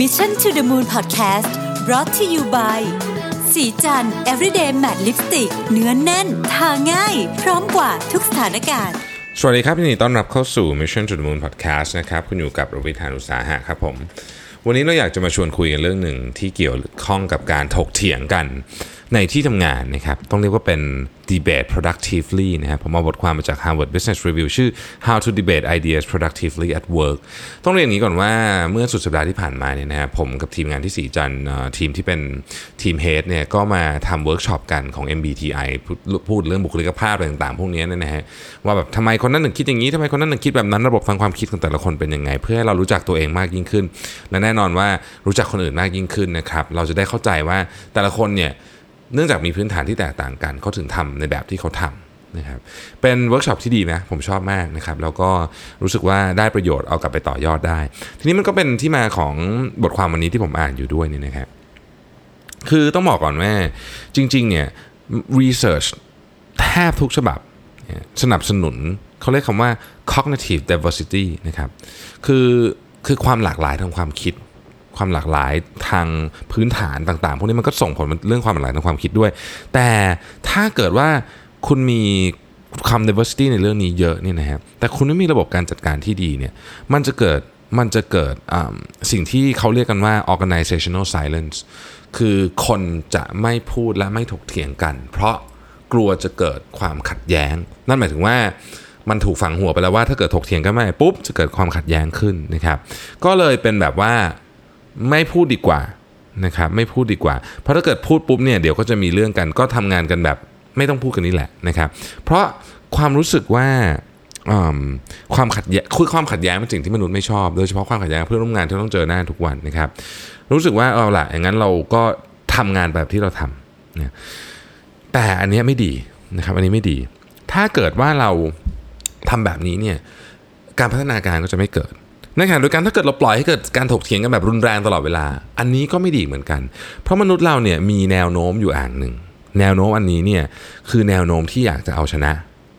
Mission to the Moon Podcast brought to you by สีจัน everyday matte lipstick เนื้อนแน่น ทาง่าย พร้อมกว่าทุกสถานการณ์ สวัสดีครับยินดีต้อนรับเข้าสู่ Mission to the Moon Podcast นะครับ คุณอยู่กับรวิทานุสาหะครับผม วันนี้เราอยากจะมาชวนคุยกันเรื่องหนึ่งที่เกี่ยวข้องกับการถกเถียงกัน ในที่ทำงานนะครับต้องเรียกว่าเป็น debate productively นะครับผมเอาบทความมาจาก Harvard Business Review ชื่อ How to Debate Ideas Productively at Work ต้องเรียนอย่างนี้ก่อนว่าเมื่อสุดสัปดาห์ที่ผ่านมาเนี่ยนะครับผมกับทีมงานที่ศรีจันทร์ทีมที่เป็น team head เนี่ยก็มาทำเวิร์กช็อปกันของ MBTI พูดเรื่องบุคลิกภาพอะไรต่างๆ พวกนี้เนี่ยนะฮะว่าแบบทำไมคนนั้นหนึ่งคิดอย่างนี้ทำไมคนนั้นหนึ่งคิดแบบนั้นระบบฟังความคิดของแต่ละคนเป็นยังไง เพื่อให้เรารู้จักตัวเองมากยิ่งขึ้น และแน่นอนว่ารู้จักคนอื่นมากยิ่งขึ้นนะครับเราจะได้เข้าใจว่าแต่ละคนเนี่ย เนื่องจากมีพื้นฐานที่แตกต่างกันเขาถึงทำในแบบที่เขาทำนะครับเป็นเวิร์กช็อปที่ดีนะผมชอบมากนะครับแล้วก็รู้สึกว่าได้ประโยชน์เอากลับไปต่อยอดได้ ทีนี้มันก็เป็นที่มาของบทความวันนี้ที่ผมอ่านอยู่ด้วยนี่นะครับคือต้องบอกก่อนว่าจริงๆเนี่ย research แทบทุกฉบับสนับสนุนเขาเรียกคำว่า cognitive diversity นะครับคือคือความหลากหลายทางความคิด ความหลากหลายทางพื้นฐานต่างๆ พวกนี้มันก็ส่งผลเรื่องความหลากหลายทางความคิดด้วย แต่ถ้าเกิดว่าคุณมีคำ diversity ในเรื่องนี้เยอะเนี่ยนะครับแต่คุณไม่มีระบบการจัดการที่ดีเนี่ยมันจะเกิดมันจะเกิดสิ่งที่เขาเรียกกันว่า organizational silence คือคนจะไม่พูดและไม่ถกเถียงกัน เพราะกลัวจะเกิดความขัดแย้ง นั่นหมายถึงว่ามันถูกฝังหัวไปแล้วว่าถ้าเกิดถกเถียงกันไม่ปุ๊บจะเกิดความขัดแย้งขึ้นนะครับ ก็เลยเป็นแบบว่า ไม่พูดดีกว่านะครับไม่พูดดีกว่า เพราะถ้าเกิดพูดปุ๊บเนี่ยเดี๋ยวก็จะมีเรื่องกันก็ทำงานกันแบบไม่ต้องพูดกันนี่แหละนะครับ เพราะความรู้สึกว่าความขัดแย้งคือความขัดแย้งเป็นสิ่งที่มนุษย์ไม่ชอบ โดยเฉพาะความขัดแย้งเพื่อนร่วมงานที่ต้องเจอหน้าทุกวันนะครับ รู้สึกว่าเอาละอย่างนั้นเราก็ทำงานแบบที่เราทำนะแต่อันนี้ไม่ดีนะครับอันนี้ไม่ดี ถ้าเกิดว่าเราทำแบบนี้เนี่ยการพัฒนาการก็จะไม่เกิด ในขณะเดียวกันถ้าเกิดเราปล่อยให้เกิดการถกเถียงกันแบบรุนแรงตลอดเวลา อันนี้ก็ไม่ดีเหมือนกัน เพราะมนุษย์เราเนี่ยมีแนวโน้มอยู่อ่างหนึ่งแนวโน้มอันนี้เนี่ยคือแนวโน้มที่อยากจะเอาชนะ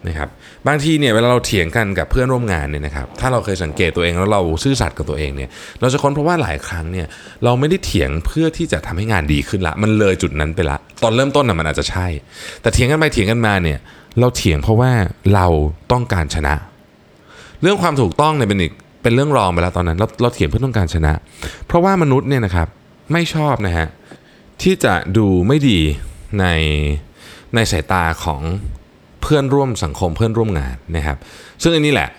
นะครับบางทีเนี่ยเวลาเราเถียงกันกับเพื่อนร่วมงานเนี่ยนะครับถ้าเราเคยสังเกตตัวเองแล้วเราซื่อสัตย์กับตัวเองเนี่ยเราจะค้นพราะว่าหลายครั้งเนี่ยเราไม่ได้เถียงเพื่อที่จะทำให้งานดีขึ้นละ มันเลยจุดนั้นไปละ ตอนเริ่มต้นน่ะมันอาจจะใช่ แต่เถียงกันไปเถียงกันมาเนี่ยเราเถียงเพราะว่าเราต้องการชนะ เรื่องความถูกต้องเนี่ยเป็นอีก เป็นเรื่องรองไปแล้วตอนนั้นเราเราเถียงเพื่อต้องการชนะ เพราะว่ามนุษย์เนี่ยนะครับไม่ชอบนะฮะที่จะดูไม่ดีในในสายตาของเพื่อนร่วมสังคมเพื่อนร่วมงานนะครับ ซึ่งอันนี้แหละ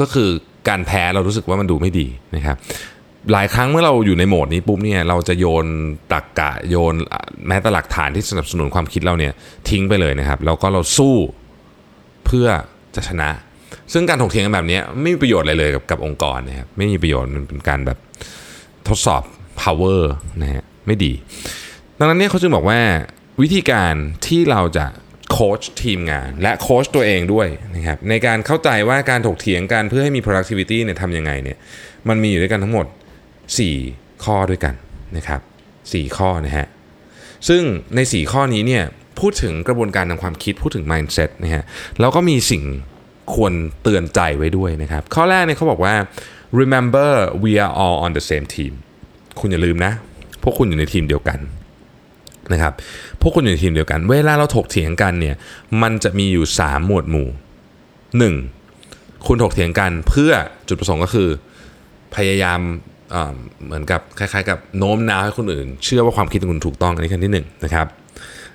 ก็คือการแพ้เรารู้สึกว่ามันดูไม่ดีนะครับ หลายครั้งเมื่อเราอยู่ในโหมดนี้ปุ๊บเนี่ยเราจะโยนตรกกะโยนแม้แต่หลักฐานที่สนับสนุนความคิดเราเนี่ยทิ้งไปเลยนะครับ แล้วก็เราสู้เพื่อจะชนะ ซึ่งการถกเถียงกันแบบนี้ไม่มีประโยชน์อะไรเลยกับกับองค์กรนะครับไม่มีประโยชน์มันเป็นการแบบทดสอบ power นะฮะไม่ดี ดังนั้นเนี่ยเขาจึงบอกว่าวิธีการที่เราจะโค้ชทีมงาน และโค้ชตัวเองด้วยนะครับในการเข้าใจว่าการถกเถียงกันเพื่อให้มี productivity เนี่ยทำยังไงเนี่ยมันมีอยู่ด้วยกันทั้งหมด 4 ข้อด้วยกันนะครับ4ข้อนะฮะซึ่งใน 4 ข้อนี้เนี่ยพูดถึงกระบวนการทางความคิดพูดถึง mindset นะฮะแล้วก็มีสิ่ง ควรเตือนใจไว้ด้วยนะครับ ข้อแรกเนี่ยเขาบอกว่า remember we are all on the same team คุณอย่าลืมนะ พวกคุณอยู่ในทีมเดียวกันนะครับ พวกคุณอยู่ในทีมเดียวกัน เวลาเราถกเถียงกันเนี่ย มันจะมีอยู่ 3 หมวดหมู่ 1. คุณถกเถียงกันเพื่อจุดประสงค์ก็คือ พยายามเอ่อเหมือนกับคล้ายๆ กับโน้มน้าวให้คนอื่น เชื่อว่าความคิดของคุณถูกต้องอันนี้ขั้นที่หนึ่งนะครับ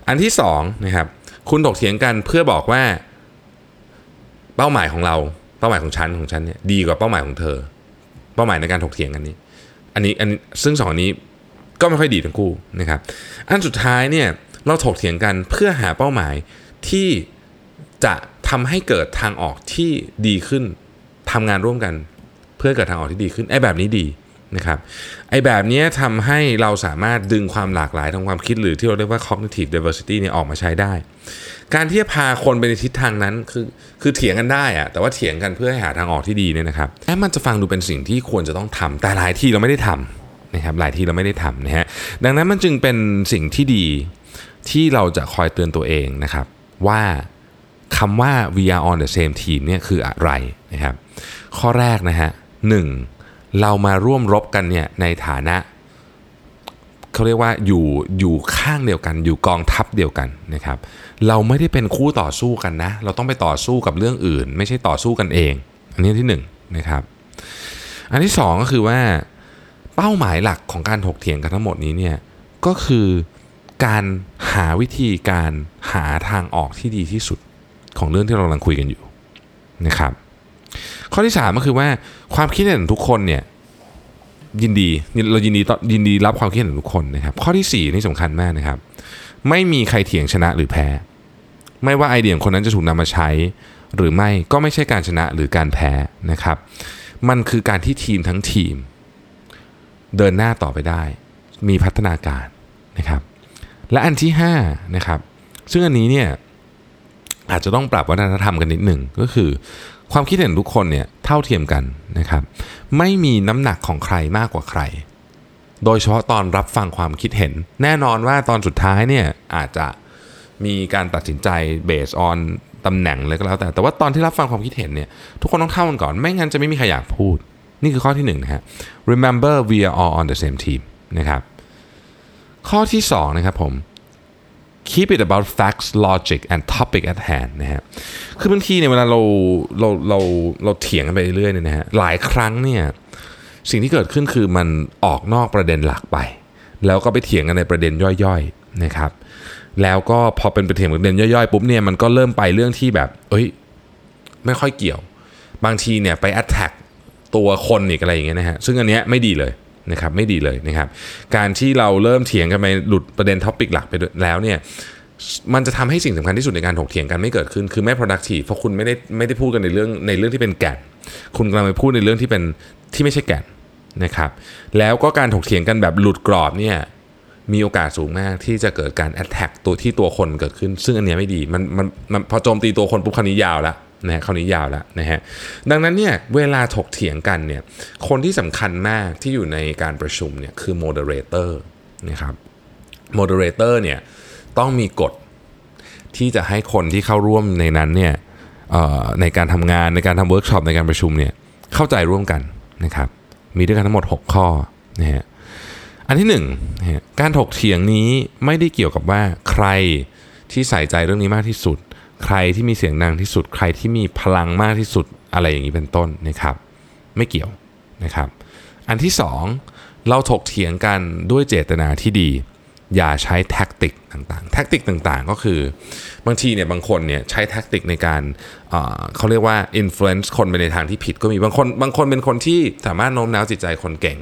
อันที่สองนะครับ คุณถกเถียงกันเพื่อบอกว่า เป้าหมายของเราเป้าหมายของฉันของฉันเนี่ยดีกว่าเป้าหมายของเธอ เป้าหมายในการถกเถียงกันนี้ อันนี้อันซึ่งสองอันนี้ก็ไม่ค่อยดีทั้งคู่นะครับอันสุดท้ายเนี่ยเราถกเถียงกันเพื่อหาเป้าหมายที่จะทำให้เกิดทางออกที่ดีขึ้นทำงานร่วมกัน เพื่อเกิดทางออกที่ดีขึ้นไอ้แบบนี้ดีนะครับไอ้แบบนี้ทำให้เราสามารถดึงความหลากหลายทางความคิดหรือที่เราเรียกว่า cognitive diversity เนี่ยออกมาใช้ได้ การที่จะพาคนไปในทิศทางนั้นคือคือเถียงกันได้อะแต่ว่าเถียงกันเพื่อให้หาทางออกที่ดีเนี่ยนะครับแม้มันจะฟังดูเป็นสิ่งที่ควรจะต้องทำแต่หลายที่เราไม่ได้ทำนะครับหลายที่เราไม่ได้ทำนะฮะดังนั้นมันจึงเป็นสิ่งที่ดีที่เราจะคอยเตือนตัวเองนะครับ ว่าคำว่า we are on the same team เนี่ยคืออะไรนะครับ ข้อแรกนะฮะหนึ่งเรามาร่วมรบกันเนี่ยในฐานะ เขาเรียกว่าอยู่อยู่ข้างเดียวกัน อยู่กองทัพเดียวกันนะครับ เราไม่ได้เป็นคู่ต่อสู้กันนะ เราต้องไปต่อสู้กับเรื่องอื่น ไม่ใช่ต่อสู้กันเอง อันนี้ที่หนึ่งนะครับ อันที่สองก็คือว่าเป้าหมายหลักของการถกเถียงกันทั้งหมดนี้เนี่ยก็คือการหาวิธีการหาทางออกที่ดีที่สุดของเรื่องที่เรากำลังคุยกันอยู่นะครับ ข้อที่ 3 ก็คือว่าความคิดเห็นของทุกคนเนี่ย ยินดีเรายินดีต่อยินดีรับความคิดเห็นของทุกคนนะครับ ข้อที่ 4 นี่สำคัญมากนะครับ ไม่มีใครเถียงชนะหรือแพ้ ไม่ว่าไอเดียของคนนั้นจะถูกนำมาใช้ หรือไม่ก็ไม่ใช่การชนะหรือการแพ้นะครับ มันคือการที่ทีมทั้งทีม เดินหน้าต่อไปได้ มีพัฒนาการนะครับ และอันที่5นะครับซึ่งอันนี้เนี่ยอาจจะต้องปรับวัฒนธรรมกันนิดหนึ่งก็คือ ความคิดเห็นทุกคนเนี่ยเท่าเทียมกันนะครับ ไม่มีน้ำหนักของใครมากกว่าใคร โดยเฉพาะตอนรับฟังความคิดเห็น แน่นอนว่าตอนสุดท้ายเนี่ยอาจจะมีการตัดสินใจเบสออนตำแหน่งเลยก็แล้วแต่ แต่ว่าตอนที่รับฟังความคิดเห็นเนี่ยทุกคนต้องเท่ากันก่อน ไม่งั้นจะไม่มีใครอยากพูด นี่คือข้อที่1นนะฮะ remember we are all on the same team นะครับ ข้อที่2นะครับผม keep it about facts logic and topic at hand นะฮะ คือบางทีเนี่ยเวลาเราเราเราเราเถียงกันไปเรื่อยๆเนี่ยนะฮะ หลายครั้งเนี่ยสิ่งที่เกิดขึ้นคือมันออกนอกประเด็นหลักไป แล้วก็ไปเถียงกันในประเด็นย่อยๆนะครับ แล้วก็พอเป็นประเด็นประเด็นย่อยๆปุ๊บเนี่ยมันก็เริ่มไปเรื่องที่แบบ เอ้ย ไม่ค่อยเกี่ยว บางทีเนี่ยไป attack ตัวคนอีกอะไรอย่างเงี้ยนะฮะ ซึ่งอันเนี้ยไม่ดีเลย นะครับไม่ดีเลยนะครับ การที่เราเริ่มเถียงกันไปหลุดประเด็น topic หลักไปแล้วเนี่ยมันจะทำให้สิ่งสำคัญที่สุดในการถกเถียงกันไม่เกิดขึ้นคือไม่ productive เพราะคุณไม่ได้ไม่ได้พูดกันในเรื่องในเรื่องที่เป็นแก่น คุณกำลังไปพูดในเรื่องที่เป็นที่ไม่ใช่แก่นนะครับแล้วก็การถกเถียงกันแบบหลุดกรอบเนี่ยมีโอกาสสูงมากที่จะเกิดการ attack ตัวที่ตัวคนเกิดขึ้น ซึ่งอันนี้ไม่ดีมันมันมันพอโจมตีตัวคนปุ๊บคราวนี้ยาวแล้ว นะฮะคราวนี้ยาวแล้วนะฮะดังนั้นเนี่ยเวลาถกเถียงกันเนี่ยคนที่สำคัญมากที่อยู่ในการประชุมเนี่ยคือ moderator นะครับ moderator เนี่ยต้องมีกฎที่จะให้คนที่เข้าร่วมในนั้นเนี่ยในการทำงานในการทำเวิร์กช็อปในการประชุมเนี่ยเข้าใจร่วมกันนะครับมีด้วยกันทั้งหมด 6 ข้อนะฮะอันที่1นะการถกเถียงนี้ไม่ได้เกี่ยวกับว่าใครที่ใส่ใจเรื่องนี้มากที่สุด ใครที่มีเสียงดังที่สุด ใครที่มีพลังมากที่สุดอะไรอย่างนี้เป็นต้นนะครับ ไม่เกี่ยวนะครับ อันที่ 2 เราถกเถียงกันด้วยเจตนาที่ดี อย่าใช้แท็กติกต่างๆ แท็กติกต่างๆ ก็คือบางทีเนี่ยบางคนเนี่ยใช้แท็กติกในการเขาเรียกว่า influence คนไปในทางที่ผิดก็มีบางคนบางคนเป็นคนที่สามารถโน้มน้าวจิตใจคนเก่ง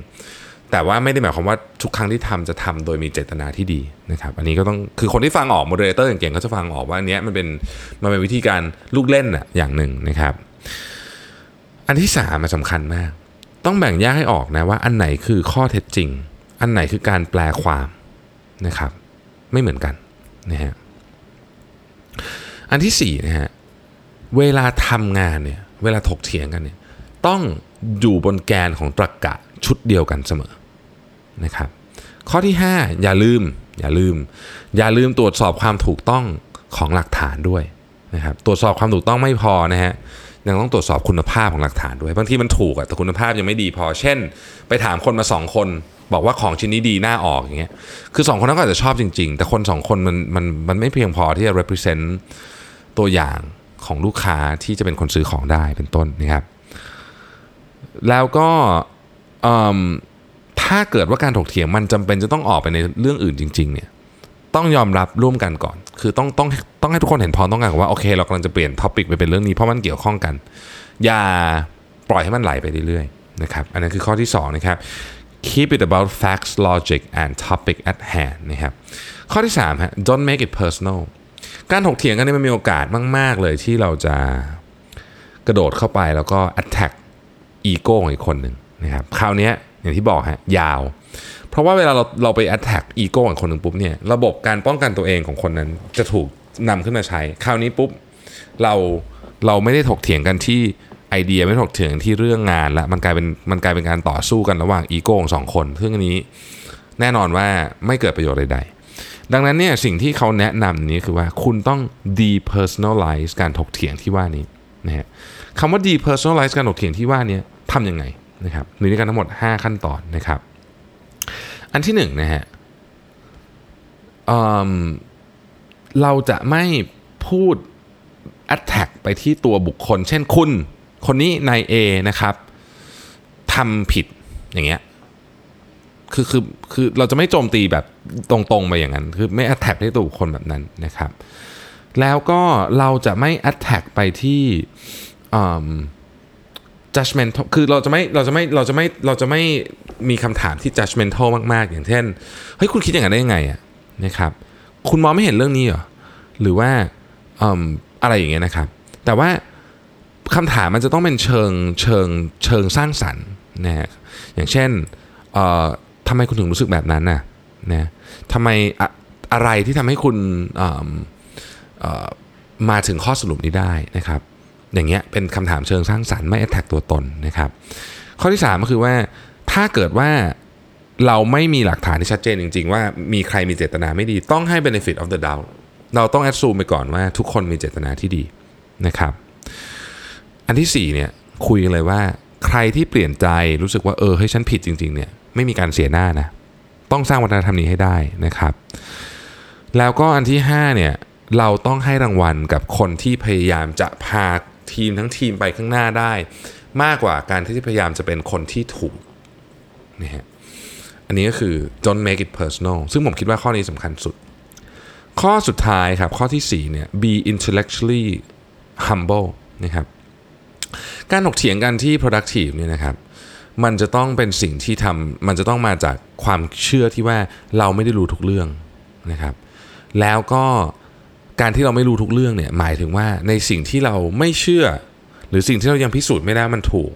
แต่ว่าไม่ได้หมายความว่าทุกครั้งที่ทำจะทำโดยมีเจตนาที่ดีนะครับ อันนี้ก็ต้องคือคนที่ฟังออก moderator เก่งก็จะฟังออกว่าอันนี้มันเป็นมันเป็นวิธีการลูกเล่นอะอย่างหนึ่งนะครับ อันที่สามมันสำคัญมาก ต้องแบ่งแยกให้ออกนะว่าอันไหนคือข้อเท็จจริง อันไหนคือการแปลความนะครับ ไม่เหมือนกันนะฮะอันที่สี่นะฮะเวลาทำงานเนี่ยเวลาถกเถียงกันเนี่ยต้องอยู่บนแกนของตรรกกะ ชุดเดียวกันเสมอนะครับข้อที่ 5 อย่าลืมอย่าลืม อย่าลืมตรวจสอบความถูกต้องของหลักฐานด้วยนะครับตรวจสอบความถูกต้องไม่พอนะฮะยังต้องตรวจสอบคุณภาพของหลักฐานด้วยบางทีมันถูกอะแต่คุณภาพยังไม่ดีพอ เช่น ไปถามคนมา 2 คน บอกว่าของชิ้นนี้ดีน่าออกอย่างเงี้ยคือ 2 คนนั้นก็อาจจะชอบจริง ๆ แต่คน 2 คนมันมันมันไม่เพียงพอที่จะ represent ตัวอย่างของลูกค้าที่จะเป็นคนซื้อของได้เป็นต้นนะครับแล้วก็ ถ้าเกิดว่าการถกเถียงมันจำเป็นจะต้องออกไปในเรื่องอื่นจริง ๆ เนี่ย ต้องยอมรับร่วมกันก่อน คือต้องต้องต้องให้ทุกคนเห็นพร้องต้องกันว่าโอเคเรากำลังจะเปลี่ยน topic ไปเป็นเรื่องนี้เพราะมันเกี่ยวข้องกัน อย่าปล่อยให้มันไหลไปเรื่อยๆนะครับ อันนั้นคือข้อที่2นะครับ keep it about facts logic and topic at hand นะครับ ข้อที่3ฮะ don't make it personal การถกเถียงกันนี่มันมีโอกาสมาก ๆ เลยที่เราจะกระโดดเข้าไปแล้วก็ attack อีโก้ของอีกคนหนึ่ง นะครับคราวนี้อย่างที่บอกฮะยาว เพราะว่าเวลาเราเราไป attack อีโก้ของคนหนึ่งปุ๊บเนี่ยระบบการป้องกันตัวเองของคนนั้นจะถูกนำขึ้นมาใช้ คราวนี้ปุ๊บเราเราไม่ได้ถกเถียงกันที่ไอเดียไม่ถกเถียงที่เรื่องงานละมันกลายเป็นมันกลายเป็นการต่อสู้กันระหว่างอีโก้ของสองคนซึ่งอันนี้แน่นอนว่าไม่เกิดประโยชน์ใดๆ ดังนั้นเนี่ยสิ่งที่เขาแนะนำนี้คือว่าคุณต้อง depersonalize การถกเถียงที่ว่านี้นะฮะคำว่า depersonalize การถกเถียงที่ว่านี้ทำยังไง นะครับมีด้วยกันทั้งหมด 5 ขั้นตอนนะครับ อันที่1นนะฮะเอิ่มเราจะไม่พูด attack ไปที่ตัวบุคคล เช่นคุณ คนนี้นาย A นะครับทำผิดอย่างเงี้ยคือคือคือเราจะไม่โจมตีแบบตรงๆไปอย่างนั้น คือไม่ attack ที่ตัวบุคคลแบบนั้นนะครับ แล้วก็เราจะไม่ attack ไปที่ judgment คือเราจะไม่เราจะไม่เราจะไม่เราจะไม่มีคำถามที่ judgmental มาก ๆ อย่างเช่นเฮ้ยคุณคิดอย่างนั้นได้ยังไงอะนะครับ คุณมองไม่เห็นเรื่องนี้เหรอหรือว่าอืมอะไรอย่างเงี้ยนะครับ แต่ว่าคำถามมันจะต้องเป็นเชิงเชิงเชิงสร้างสรรค์นะฮะอย่างเช่นเอ่อทำไมคุณถึงรู้สึกแบบนั้นน่ะนะทำไมอะอะไรที่ทำให้คุณอืมเอ่อมาถึงข้อสรุปนี้ได้นะครับ อย่างเงี้ยเป็นคำถามเชิงสร้างสรรค์ไม่ attack ตัวตนนะครับ ข้อที่ 3 ก็คือว่าถ้าเกิดว่าเราไม่มีหลักฐานที่ชัดเจนจริง ๆ ว่ามีใครมีเจตนาไม่ดี ต้องให้ benefit of the doubt เราต้อง assume ไปก่อนว่าทุกคนมีเจตนาที่ดีนะครับ อันที่4เนี่ยคุยกันเลยว่าใครที่เปลี่ยนใจรู้สึกว่าเออเฮ้ยฉันผิดจริง ๆ เนี่ยไม่มีการเสียหน้านะต้องสร้างวัฒนธรรมนี้ให้ได้นะครับ แล้วก็อันที่5เนี่ยเราต้องให้รางวัลกับคนที่พยายามจะพา ทีมทั้งทีมไปข้างหน้าได้ มากกว่าการที่พยายามจะเป็นคนที่ถูกนะฮะอันนี้ก็คือ don't make it personal ซึ่งผมคิดว่าข้อนี้สำคัญสุด ข้อสุดท้ายครับ ข้อที่4เนี่ย be intellectually humble นะครับการถกเถียงกันที่ productive เนี่ยนะครับมันจะต้องเป็นสิ่งที่ทำมันจะต้องมาจากความเชื่อที่ว่าเราไม่ได้รู้ทุกเรื่องนะครับ แล้วก็ การที่เราไม่รู้ทุกเรื่องเนี่ยหมายถึงว่าในสิ่งที่เราไม่เชื่อ หรือสิ่งที่เรายังพิสูจน์ไม่ได้มันถูก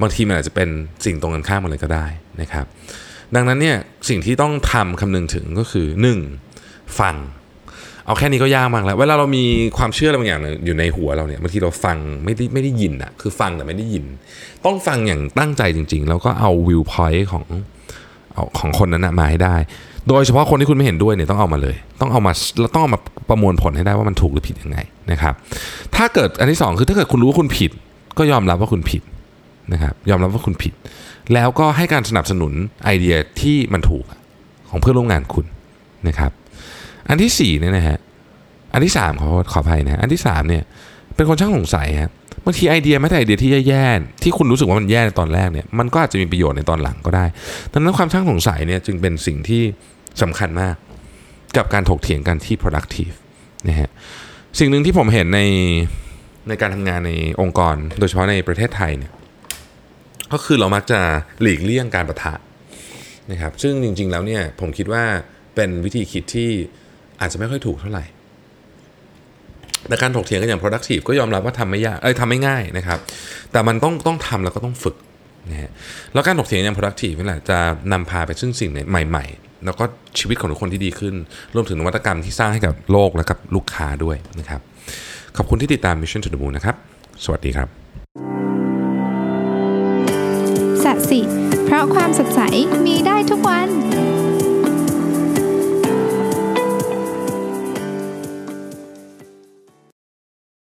บางทีมันอาจจะเป็นสิ่งตรงกันข้ามกันเลยก็ได้นะครับ ดังนั้นเนี่ยสิ่งที่ต้องทำคำนึงถึงก็คือ 1. ฟัง เอาแค่นี้ก็ยากมากแล้ว เวลาเรามีความเชื่ออะไรบางอย่างอยู่ในหัวเราเนี่ยบางทีเราฟังไม่ได้ไม่ได้ยินอะคือฟังแต่ไม่ได้ยิน ต้องฟังอย่างตั้งใจจริง ๆ แล้วก็เอาวิวพอยต์ของของคนนั้นมาให้ได้ โดยเฉพาะคนที่คุณไม่เห็นด้วยเนี่ยต้องเอามาเลย ต้องเอามาเราต้องเอามาประมวลผลให้ได้ว่ามันถูกหรือผิดยังไงนะครับถ้าเกิดอันที่สองคือถ้าเกิดคุณรู้ว่าคุณผิด ก็ยอมรับว่าคุณผิดนะครับยอมรับว่าคุณผิด แล้วก็ให้การสนับสนุนไอเดียที่มันถูกของเพื่อนร่วมงานคุณนะครับอันที่สี่เนี่ยนะฮะอันที่สามขอขออภัยนะอันที่สามเนี่ยเป็นคนช่างสงสัยครับ บางทีไอเดียแม้แต่ไอเดียที่แย่ๆที่คุณรู้สึกว่ามันแย่ในตอนแรกเนี่ยมันก็อาจจะมีประโยชน์ในตอนหลังก็ได้ดังนั้นความช่างสงสัยเนี่ยจึงเป็นสิ่งที่สำคัญมาก กับการถกเถียงกันที่ productive นะฮะสิ่งหนึ่งที่ผมเห็นในในการทำงานในองค์กร โดยเฉพาะในประเทศไทยเนี่ยก็คือเรามักจะหลีกเลี่ยงการประทะนะครับซึ่งจริง ๆ แล้วเนี่ยผมคิดว่าเป็นวิธีคิดที่อาจจะไม่ค่อยถูกเท่าไหร่ แต่การถกเถียงกันอย่าง productive ก็ยอมรับว่าทำไม่ยากเอ้ยทำไม่ง่ายนะครับ แต่มันต้องต้องทำแล้วก็ต้องฝึกนะฮะแล้วการถกเถียงอย่าง productive นี่แหละจะนำพาไปซึ่งสิ่งใหม่ ๆ แล้วก็ชีวิตของทุกคนที่ดีขึ้น รวมถึงนวัตกรรมที่สร้างให้กับโลกและกับลูกค้าด้วยนะครับ ขอบคุณที่ติดตาม Mission to the Moon นะครับ สวัสดีครับสัสิเพราะความสดใสมีได้ทุกวัน